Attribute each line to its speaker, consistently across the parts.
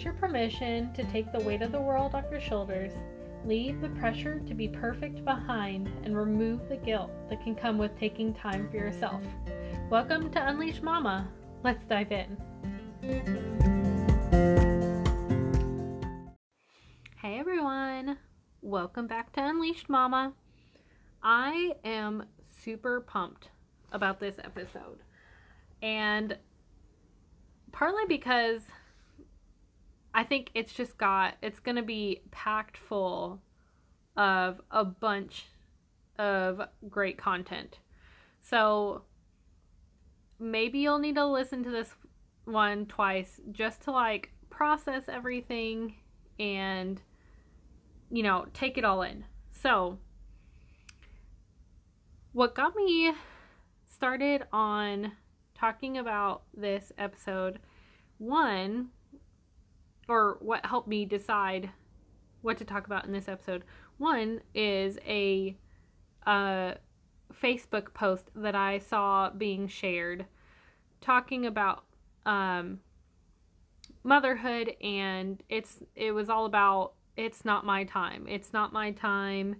Speaker 1: Your permission to take the weight of the world off your shoulders. Leave the pressure to be perfect behind and remove the guilt that can come with taking time for yourself. Welcome to Unleashed Mama. Let's dive in. Hey everyone, welcome back to Unleashed Mama. I am super pumped about this episode, and partly because I think it's just got, it's going to be packed full of a bunch of great content. So maybe you'll need to listen to this one twice just to like process everything and, you know, take it all in. So, what got me started on talking about this episode, one, or what helped me decide what to talk about in this episode. One is a uh, Facebook post that I saw being shared talking about um, motherhood, and it's it was all about it's not my time. It's not my time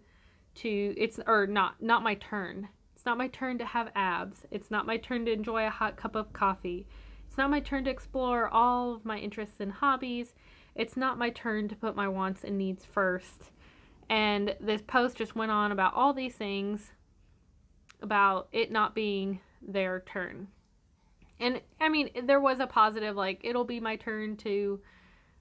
Speaker 1: to it's or not not my turn. It's not my turn to have abs. It's not my turn to enjoy a hot cup of coffee. It's not my turn to explore all of my interests and hobbies. It's not my turn to put my wants and needs first. And this post just went on about all these things about it not being their turn. And I mean, there was a positive, like, it'll be my turn to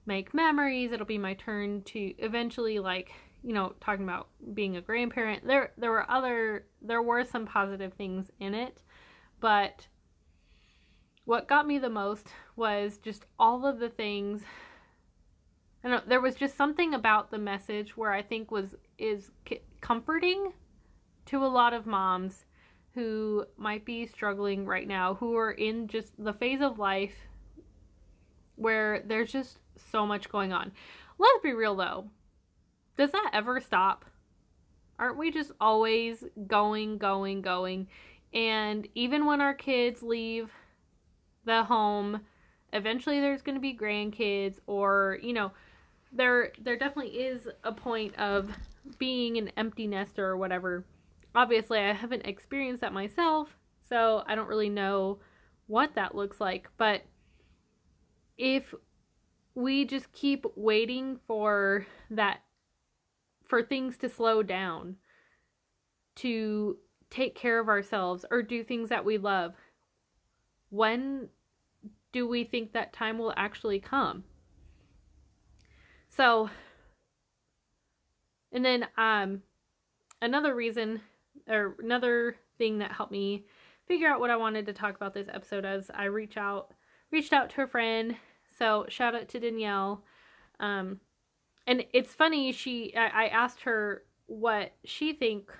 Speaker 1: make memories. It'll be my turn to eventually, like, you know, talking about being a grandparent. There, there were other, there were some positive things in it, but what got me the most was just all of the things I know, there was just something about the message where I think was is comforting to a lot of moms who might be struggling right now, who are in just the phase of life where there's just so much going on. Let's be real though. Does that ever stop? Aren't we just always going, going, going? And even when our kids leave the home, eventually there's going to be grandkids or, you know, there there definitely is a point of being an empty nester or whatever. Obviously, I haven't experienced that myself, so I don't really know what that looks like, but if we just keep waiting for that for things to slow down to take care of ourselves or do things that we love when do we think that time will actually come so, and then um, another reason or another thing that helped me figure out what I wanted to talk about this episode as I reach out reached out to a friend. So shout out to Danielle. Um, and it's funny. She I, I asked her what she think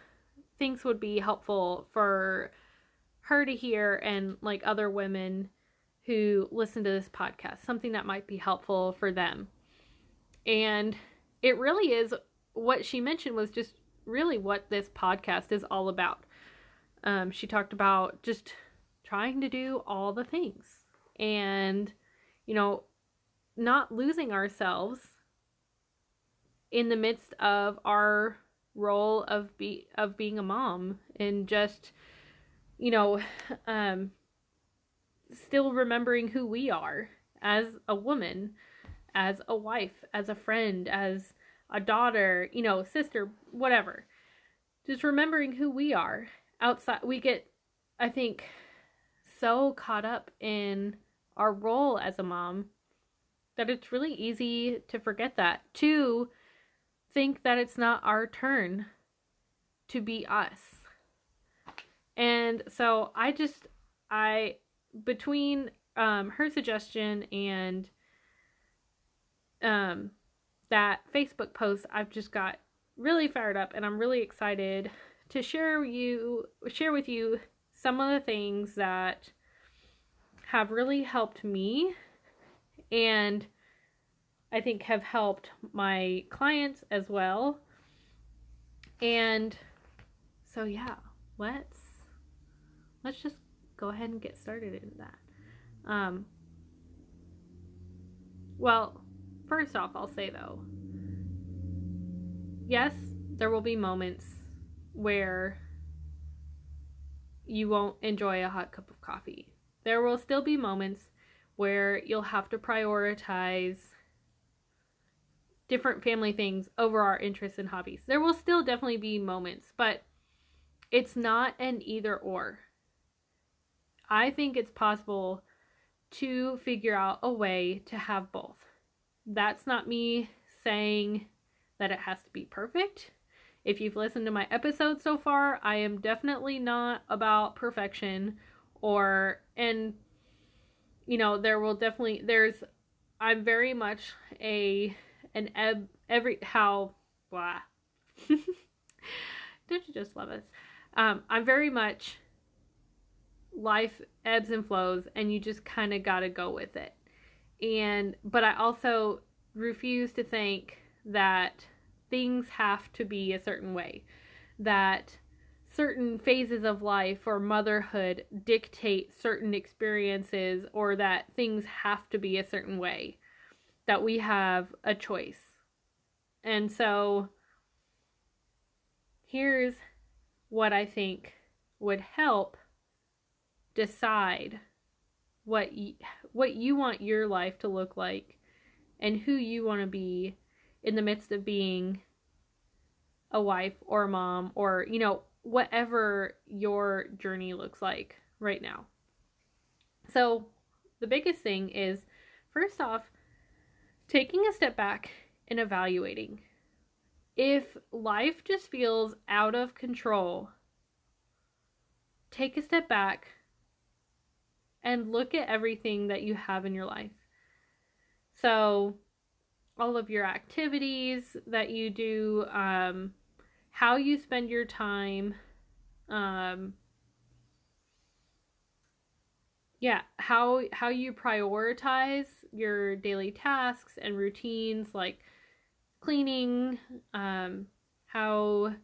Speaker 1: thinks would be helpful for her to hear and like other women who listen to this podcast something that might be helpful for them and it really is what she mentioned was just really what this podcast is all about. Um, she talked about just trying to do all the things and, you know, not losing ourselves in the midst of our role of be of being a mom and just you know um still remembering who we are as a woman as a wife, as a friend, as a daughter, you know, sister, whatever. Just remembering who we are outside. We get, I think, so caught up in our role as a mom that it's really easy to forget that. To think that it's not our turn to be us. And so I just, I, between um, her suggestion and um, that Facebook post, I've just got really fired up and I'm really excited to share you share with you some of the things that have really helped me and I think have helped my clients as well. And so yeah, let's let's just go ahead and get started in that. Um well, first off, I'll say though, yes, there will be moments where you won't enjoy a hot cup of coffee. There will still be moments where you'll have to prioritize different family things over our interests and hobbies. There will still definitely be moments, but it's not an either or. I think it's possible to figure out a way to have both. That's not me saying that it has to be perfect. If you've listened to my episode so far, I am definitely not about perfection or and you know, there will definitely there's I'm very much a an ebb every how blah. Don't you just love us? Um, I'm very much life ebbs and flows and you just kind of got to go with it. And but I also refuse to think that things have to be a certain way. That certain phases of life or motherhood dictate certain experiences or that things have to be a certain way. That we have a choice. And so here's what I think would help decide what you, what you want your life to look like and who you want to be in the midst of being a wife or a mom or you know whatever your journey looks like right now. So, the biggest thing is first off taking a step back and evaluating. If life just feels out of control, take a step back and look at everything that you have in your life. So, all of your activities that you do, um, how you spend your time, um, yeah, how how you prioritize your daily tasks and routines, like cleaning, um, how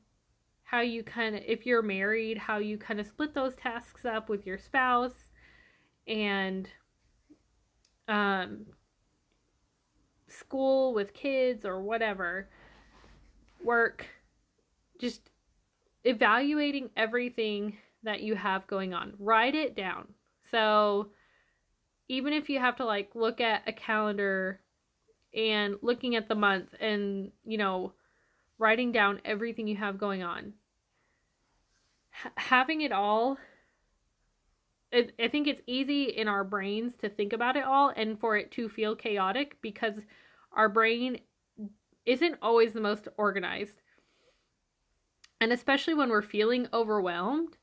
Speaker 1: how you kind of if you're married, how you kind of split those tasks up with your spouse and um, school with kids or whatever, work, just evaluating everything that you have going on. Write it down. So even if you have to like look at a calendar and looking at the month and, you know, writing down everything you have going on, H- having it all I think it's easy in our brains to think about it all and for it to feel chaotic because our brain isn't always the most organized. And especially when we're feeling overwhelmed,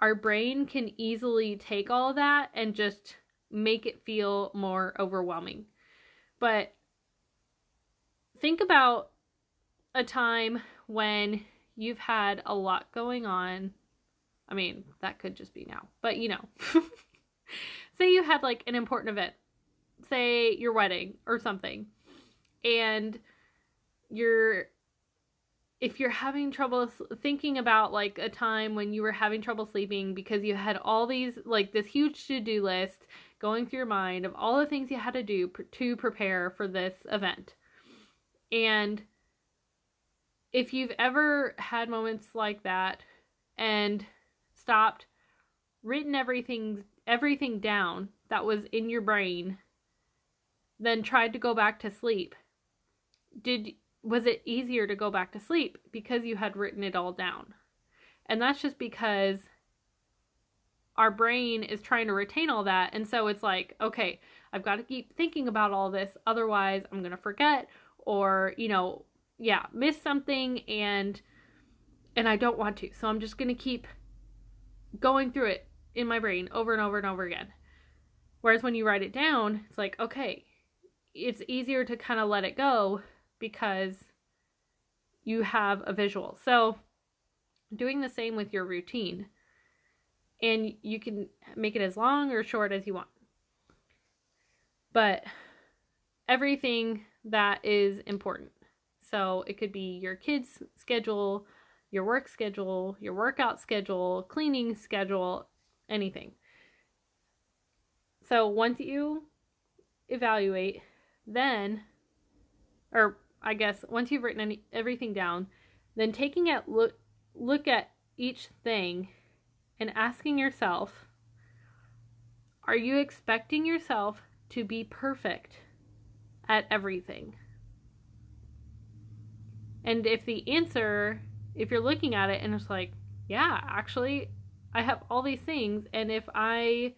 Speaker 1: our brain can easily take all that and just make it feel more overwhelming. But think about a time when you've had a lot going on I mean, that could just be now, but you know. say you had like an important event, say your wedding or something, and you're if you're having trouble thinking about like a time when you were having trouble sleeping because you had all these like this huge to-do list going through your mind of all the things you had to do pr- to prepare for this event. And if you've ever had moments like that and stopped, written everything everything down that was in your brain, then tried to go back to sleep, did was it easier to go back to sleep because you had written it all down? And that's just because our brain is trying to retain all that. And so it's like, okay, I've got to keep thinking about all this. Otherwise, I'm going to forget or, you know, yeah, miss something and and I don't want to. So I'm just going to keep going through it in my brain over and over and over again. Whereas when you write it down, it's like, okay, it's easier to kind of let it go because you have a visual. So, doing the same with your routine. And you can make it as long or short as you want. But everything that is important. So, it could be your kids' schedule, your work schedule, your workout schedule, cleaning schedule, anything. So once you evaluate, then or I guess once you've written any, everything down, then taking a look look at each thing and asking yourself, are you expecting yourself to be perfect at everything? And if the answer, if you're looking at it and it's like, yeah, actually, I have all these things, and if I,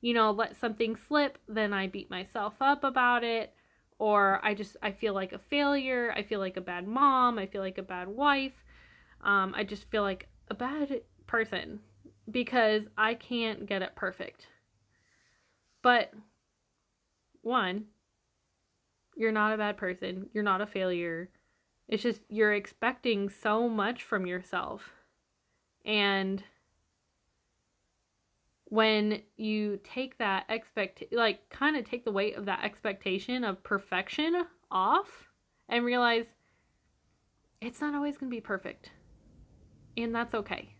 Speaker 1: you know, let something slip, then I beat myself up about it, or I just I feel like a failure, I feel like a bad mom, I feel like a bad wife, um, I just feel like a bad person because I can't get it perfect. But one, you're not a bad person, you're not a failure. It's just you're expecting so much from yourself. And when you take that expect like kind of take the weight of that expectation of perfection off and realize it's not always going to be perfect. And that's okay.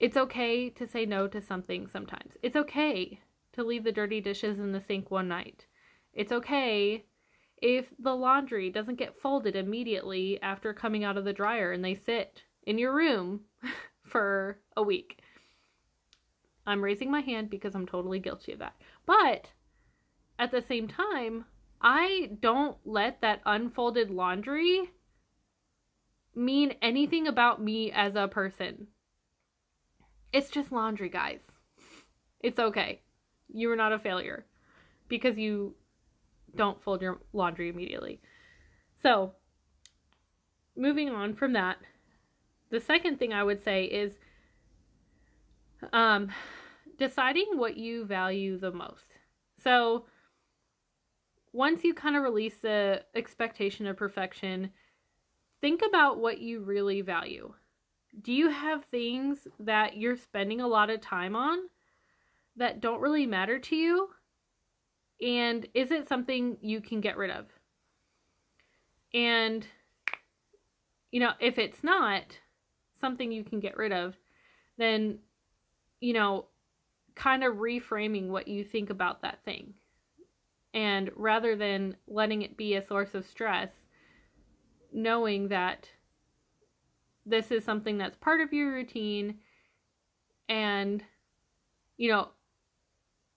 Speaker 1: It's okay to say no to something sometimes. It's okay to leave the dirty dishes in the sink one night. It's okay if the laundry doesn't get folded immediately after coming out of the dryer and they sit in your room for a week. I'm raising my hand because I'm totally guilty of that. But at the same time, I don't let that unfolded laundry mean anything about me as a person. It's just laundry, guys. It's okay. You are not a failure because you don't fold your laundry immediately. So, moving on from that, the second thing I would say is um, deciding what you value the most. So, once you kind of release the expectation of perfection, think about what you really value. Do you have things that you're spending a lot of time on that don't really matter to you? And is it something you can get rid of? And, you know, if it's not something you can get rid of, then, you know, kind of reframing what you think about that thing. And rather than letting it be a source of stress, knowing that this is something that's part of your routine and you know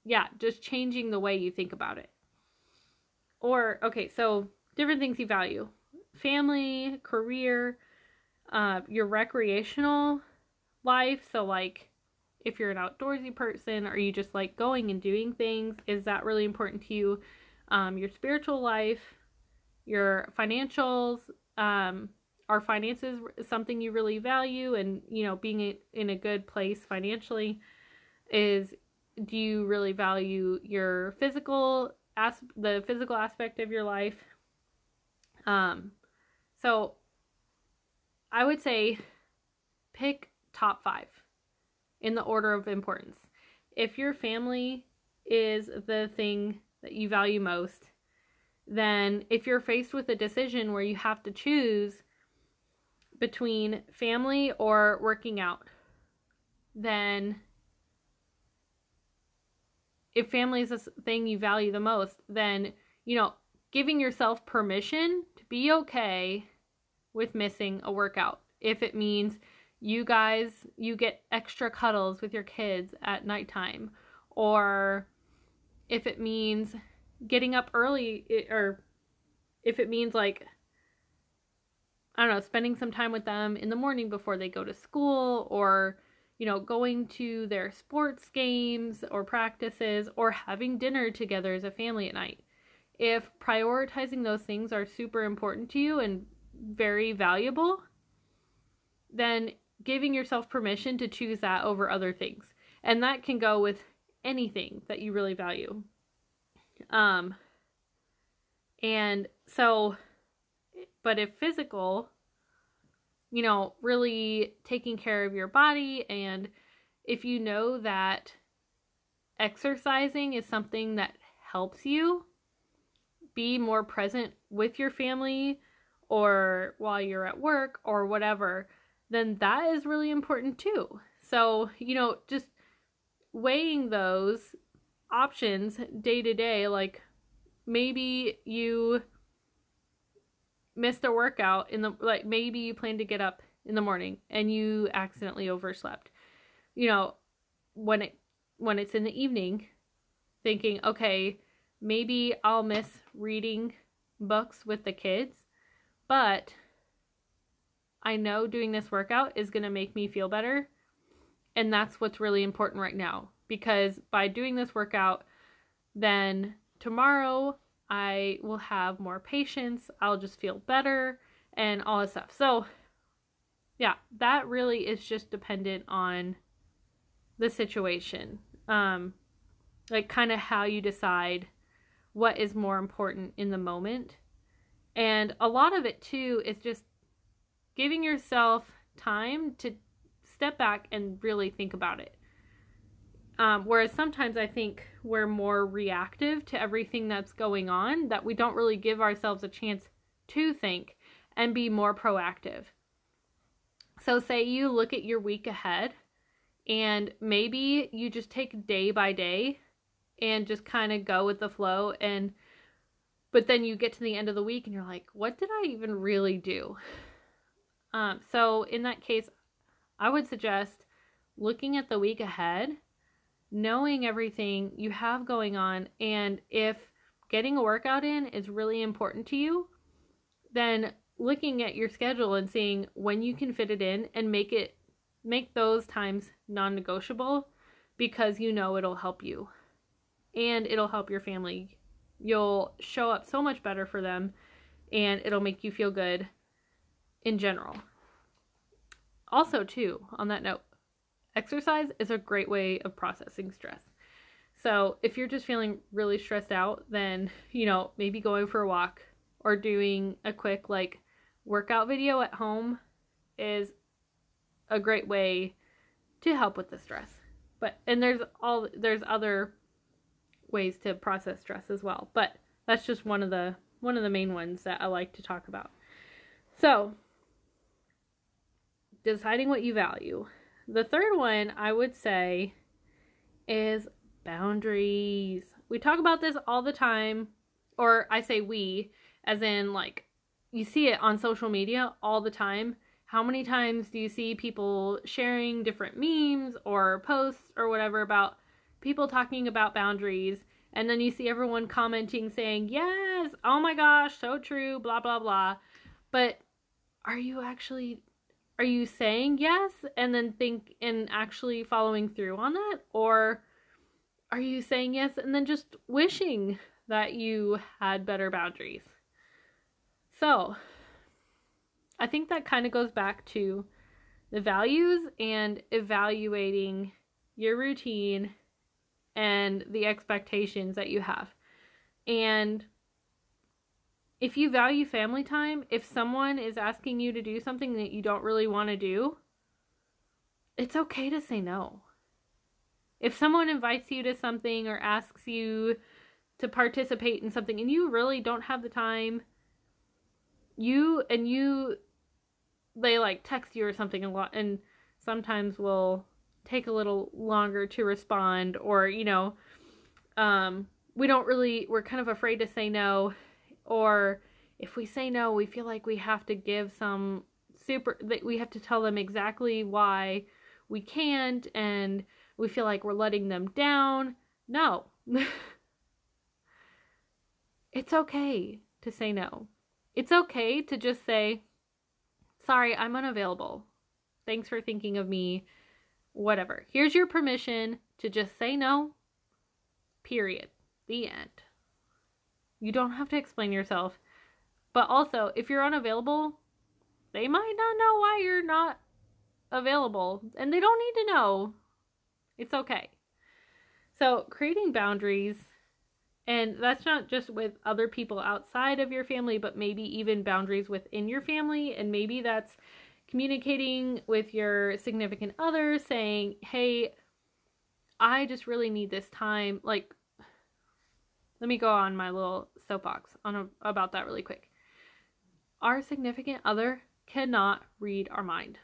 Speaker 1: yeah just changing the way you think about it. Or okay so different things you value. Family career uh, your recreational life. So like if you're an outdoorsy person or you just like going and doing things? Is that really important to you? Um, your spiritual life your financials um, are finances something you really value? And you know being in a good place financially is do you really value your physical as the physical aspect of your life? Um so i would say pick top 5 in the order of importance. If your family is the thing that you value most then if you're faced with a decision where you have to choose between family or working out, then if family is the thing you value the most, then, you know, giving yourself permission to be okay with missing a workout. If it means you guys, you get extra cuddles with your kids at nighttime, or if it means getting up early or if it means like I don't know, spending some time with them in the morning before they go to school or you know, going to their sports games or practices or having dinner together as a family at night. If prioritizing those things are super important to you and very valuable, then giving yourself permission to choose that over other things. And that can go with anything that you really value. Um, and so, but if physical, you know, really taking care of your body, and if you know that exercising is something that helps you be more present with your family or while you're at work or whatever, then that is really important too. So, you know, just weighing those options day to day like maybe you missed a workout in the like maybe you plan to get up in the morning and you accidentally overslept. You know, when it when it's in the evening, thinking, okay, maybe I'll miss reading books with the kids, but I know doing this workout is going to make me feel better. And that's what's really important right now because by doing this workout, then tomorrow I will have more patience, I'll just feel better, and all this stuff. So, yeah, that really is just dependent on the situation. Um, like, kind of how you decide what is more important in the moment. And a lot of it, too, is just giving yourself time to step back and really think about it. Um, whereas sometimes I think we're more reactive to everything that's going on, that we don't really give ourselves a chance to think and be more proactive. So, say you look at your week ahead, and maybe you just take day by day and just kind of go with the flow. And but then you get to the end of the week and you're like, what did I even really do? Um, so, in that case, I would suggest looking at the week ahead knowing everything you have going on and if getting a workout in is really important to you, then looking at your schedule and seeing when you can fit it in and make it make those times non-negotiable because you know it'll help you and it'll help your family. You'll show up so much better for them and it'll make you feel good in general. Also, too, on that note, exercise is a great way of processing stress. So, if you're just feeling really stressed out, then, you know, maybe going for a walk or doing a quick like workout video at home is a great way to help with the stress. But and there's all there's other ways to process stress as well. But that's just one of the one of the main ones that I like to talk about. So, deciding what you value. The third one I would say is boundaries. We talk about this all the time, or I say we, as in like you see it on social media all the time. How many times do you see people sharing different memes or posts or whatever about people talking about boundaries? And then you see everyone commenting saying, Yes, oh my gosh, so true, blah, blah, blah. But are you actually are you saying yes and then think and actually following through on that? Or are you saying yes and then just wishing that you had better boundaries? So i think that kind of goes back to the values and evaluating your routine and the expectations that you have. And if you value family time, if someone is asking you to do something that you don't really want to do, it's okay to say no. If someone invites you to something or asks you to participate in something and you really don't have the time, you and you they like text you or something a lot and sometimes will take a little longer to respond or you know um we don't really we're kind of afraid to say no or if we say no, we feel like we have to give some super that we have to tell them exactly why we can't and we feel like we're letting them down. No. it's okay to say no. It's okay to just say, sorry, I'm unavailable. Thanks for thinking of me. Whatever. Here's your permission to just say no. Period. The end. You don't have to explain yourself. But also, if you're unavailable, they might not know why you're not available, and they don't need to know. It's okay. So, creating boundaries, and that's not just with other people outside of your family, but maybe even boundaries within your family, and maybe that's communicating with your significant other saying, "Hey, I just really need this time." Like let me go on my little soapbox on a, about that really quick. Our significant other cannot read our mind.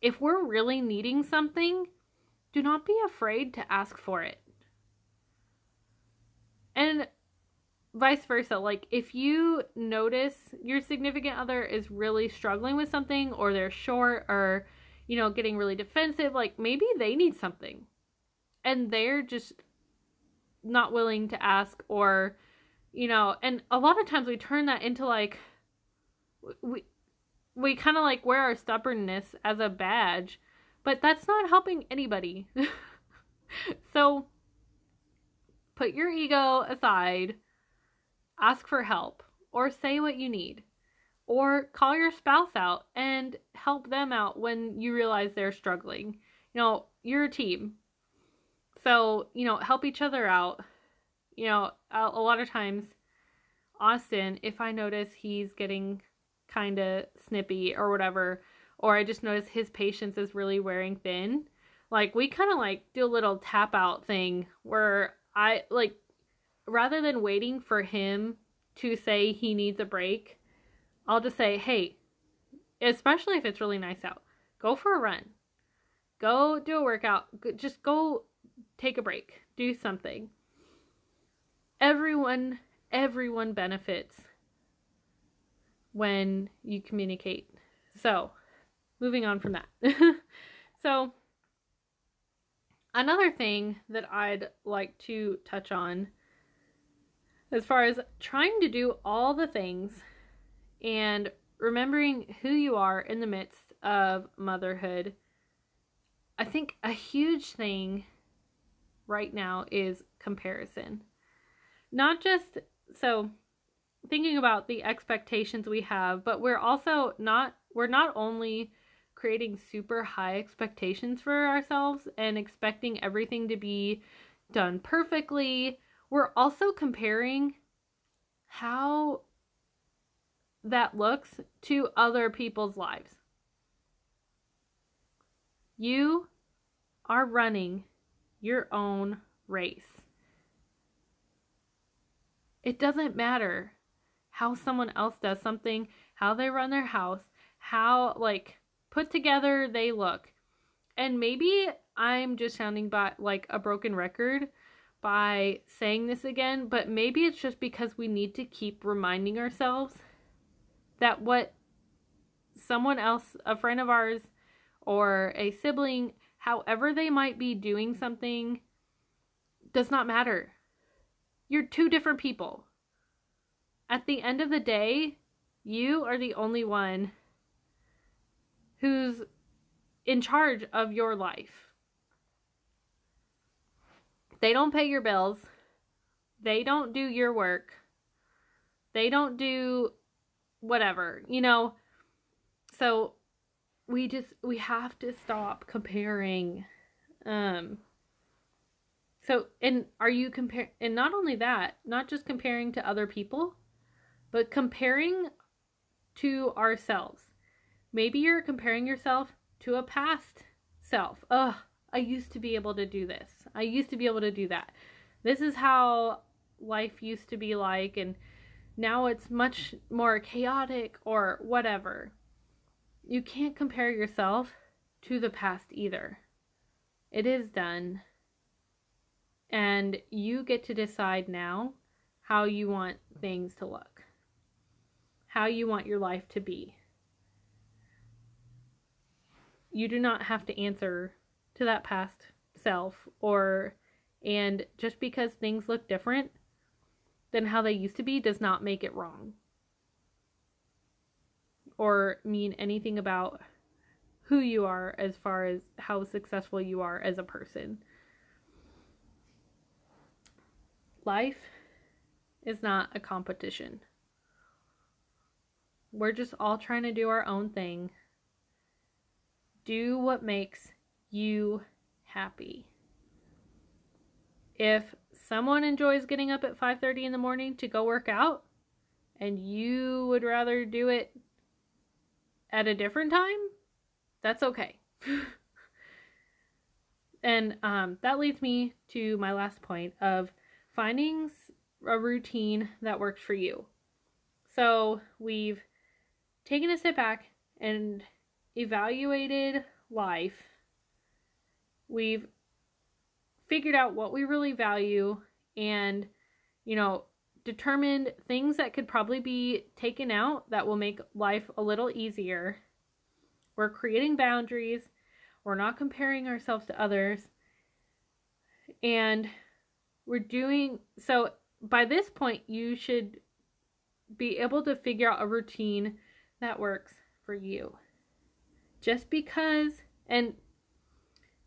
Speaker 1: If we're really needing something, do not be afraid to ask for it. And vice versa. Like if you notice your significant other is really struggling with something or they're short or you know getting really defensive, like maybe they need something. And they're just not willing to ask or you know, and a lot of times we turn that into like we we kind of like wear our stubbornness as a badge, but that's not helping anybody. so put your ego aside, ask for help, or say what you need, or call your spouse out and help them out when you realize they're struggling. You know, you're a team. So, you know, help each other out. You know, a, a lot of times, Austin, if I notice he's getting kind of snippy or whatever, or I just notice his patience is really wearing thin, like we kind of like do a little tap out thing where I like rather than waiting for him to say he needs a break, I'll just say, "Hey, especially if it's really nice out, go for a run. Go do a workout. Just go take a break. Do something." Everyone everyone benefits when you communicate. So, moving on from that. so, another thing that I'd like to touch on as far as trying to do all the things and remembering who you are in the midst of motherhood, I think a huge thing right now is comparison. Not just so thinking about the expectations we have, but we're also not we're not only creating super high expectations for ourselves and expecting everything to be done perfectly, we're also comparing how that looks to other people's lives. You are running your own race. It doesn't matter how someone else does something, how they run their house, how like put together they look. And maybe I'm just sounding by, like a broken record by saying this again, but maybe it's just because we need to keep reminding ourselves that what someone else, a friend of ours, or a sibling, however they might be doing something, does not matter. You're two different people. At the end of the day, you are the only one who's in charge of your life. They don't pay your bills. They don't do your work. They don't do whatever, you know. So we just we have to stop comparing um so, and are you compare and not only that, not just comparing to other people, but comparing to ourselves. Maybe you're comparing yourself to a past self. Ugh, I used to be able to do this. I used to be able to do that. This is how life used to be like and now it's much more chaotic or whatever. You can't compare yourself to the past either. It is done. And you get to decide now how you want things to look, how you want your life to be. You do not have to answer to that past self or and just because things look different than how they used to be does not make it wrong or mean anything about who you are as far as how successful you are as a person. Life is not a competition. We're just all trying to do our own thing. Do what makes you happy. If someone enjoys getting up at 5:30 in the morning to go work out and you would rather do it at a different time, that's okay. and um, that leads me to my last point of finding a routine that works for you. So we've taken a step back and evaluated life. We've figured out what we really value and, you know, determined things that could probably be taken out that will make life a little easier. We're creating boundaries. We're not comparing ourselves to others. And we're doing so by this point you should be able to figure out a routine that works for you. Just because and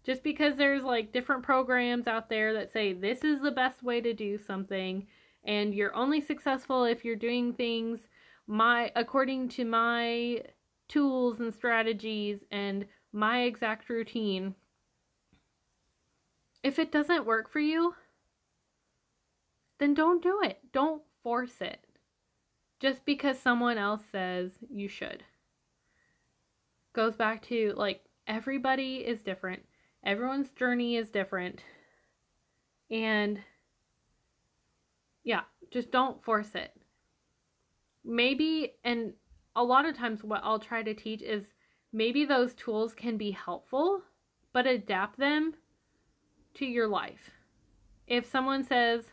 Speaker 1: just because there's like different programs out there that say this is the best way to do something and you're only successful if you're doing things my according to my tools and strategies and my exact routine. If it doesn't work for you then don't do it. Don't force it. Just because someone else says you should goes back to like everybody is different. Everyone's journey is different. And yeah, just don't force it. Maybe, and a lot of times what I'll try to teach is maybe those tools can be helpful, but adapt them to your life. If someone says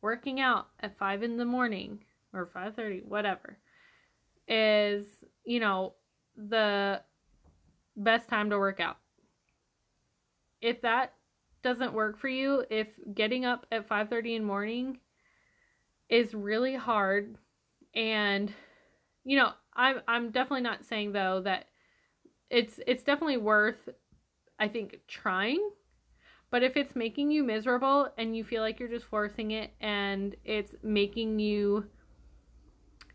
Speaker 1: working out at 5 in the morning or 5:30, whatever, is, you know, the best time to work out. If that doesn't work for you, if getting up at 5:30 in the morning is really hard. And you know i'm i'm definitely not saying though that it's it's definitely worth i think trying. But if it's making you miserable and you feel like you're just forcing it and it's making you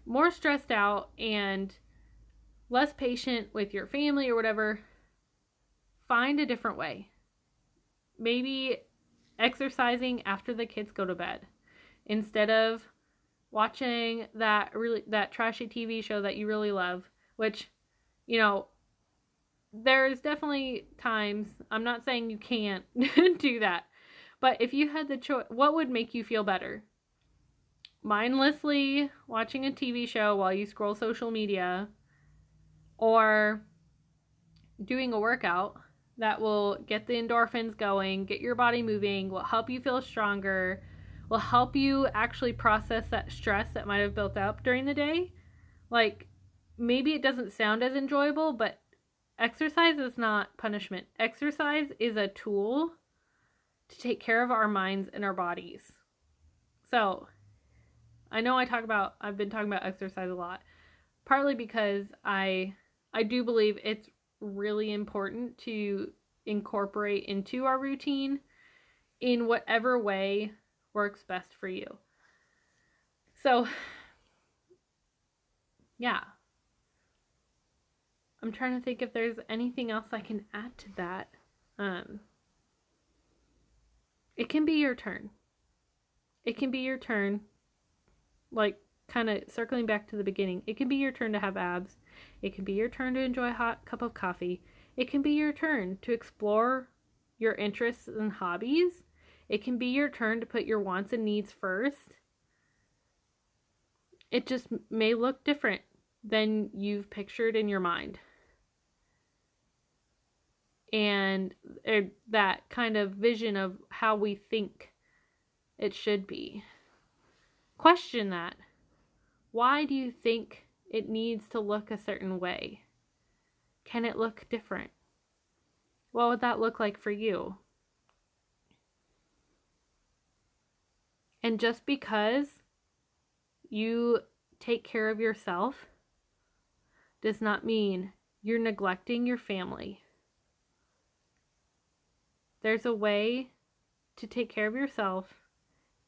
Speaker 1: more stressed out and less patient with your family or whatever find a different way. Maybe exercising after the kids go to bed instead of watching that really that trashy TV show that you really love, which you know there's definitely times I'm not saying you can't do that. But if you had the choice, what would make you feel better? Mindlessly watching a TV show while you scroll social media or doing a workout that will get the endorphins going, get your body moving, will help you feel stronger, will help you actually process that stress that might have built up during the day. Like, maybe it doesn't sound as enjoyable, but exercise is not punishment. Exercise is a tool to take care of our minds and our bodies. So, I know I talk about I've been talking about exercise a lot, partly because I I do believe it's really important to incorporate into our routine in whatever way works best for you. So, yeah. I'm trying to think if there's anything else I can add to that. Um, it can be your turn. It can be your turn, like kind of circling back to the beginning. It can be your turn to have abs. It can be your turn to enjoy a hot cup of coffee. It can be your turn to explore your interests and hobbies. It can be your turn to put your wants and needs first. It just may look different than you've pictured in your mind. And er, that kind of vision of how we think it should be. Question that. Why do you think it needs to look a certain way? Can it look different? What would that look like for you? And just because you take care of yourself does not mean you're neglecting your family. There's a way to take care of yourself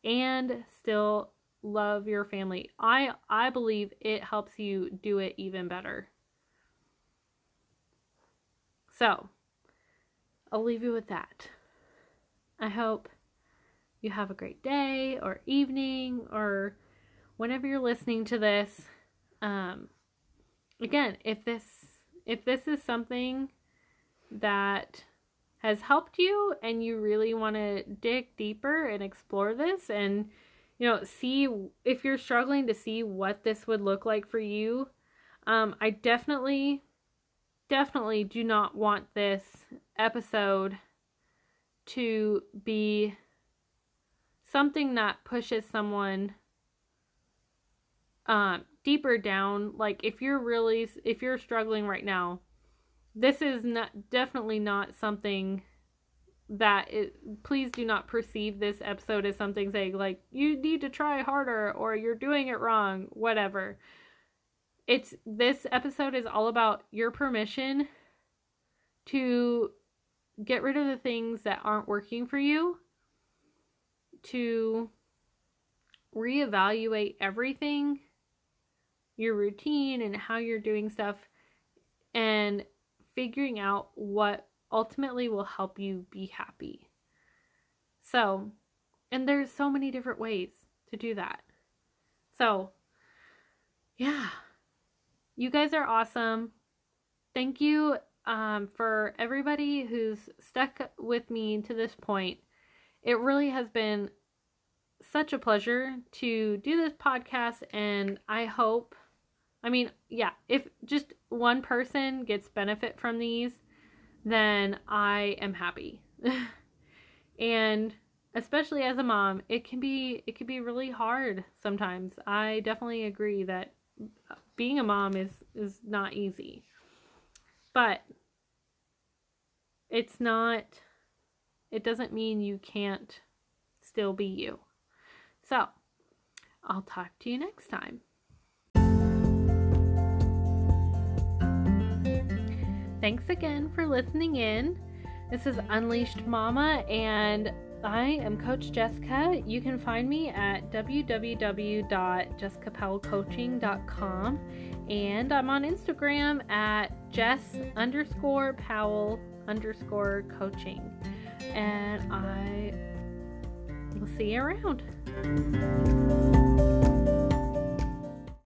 Speaker 1: and still love your family. I I believe it helps you do it even better. So, I'll leave you with that. I hope you have a great day or evening or whenever you're listening to this. Um, again, if this if this is something that has helped you and you really want to dig deeper and explore this and you know see if you're struggling to see what this would look like for you um, i definitely definitely do not want this episode to be something that pushes someone um, deeper down, like if you're really if you're struggling right now, this is not definitely not something that it, please do not perceive this episode as something saying like you need to try harder or you're doing it wrong, whatever. It's this episode is all about your permission to get rid of the things that aren't working for you, to reevaluate everything, your routine and how you're doing stuff, and figuring out what ultimately will help you be happy. So, and there's so many different ways to do that. So, yeah. You guys are awesome. Thank you um, for everybody who's stuck with me to this point. It really has been such a pleasure to do this podcast, and I hope, I mean, yeah, if just one person gets benefit from these, then I am happy. and especially as a mom, it can be it can be really hard sometimes. I definitely agree that being a mom is is not easy. But it's not it doesn't mean you can't still be you. So, I'll talk to you next time. Thanks again for listening in. This is Unleashed Mama, and I am Coach Jessica. You can find me at www.jessicapowellcoaching.com, and I'm on Instagram at Jess underscore Powell underscore coaching. And I will see you around.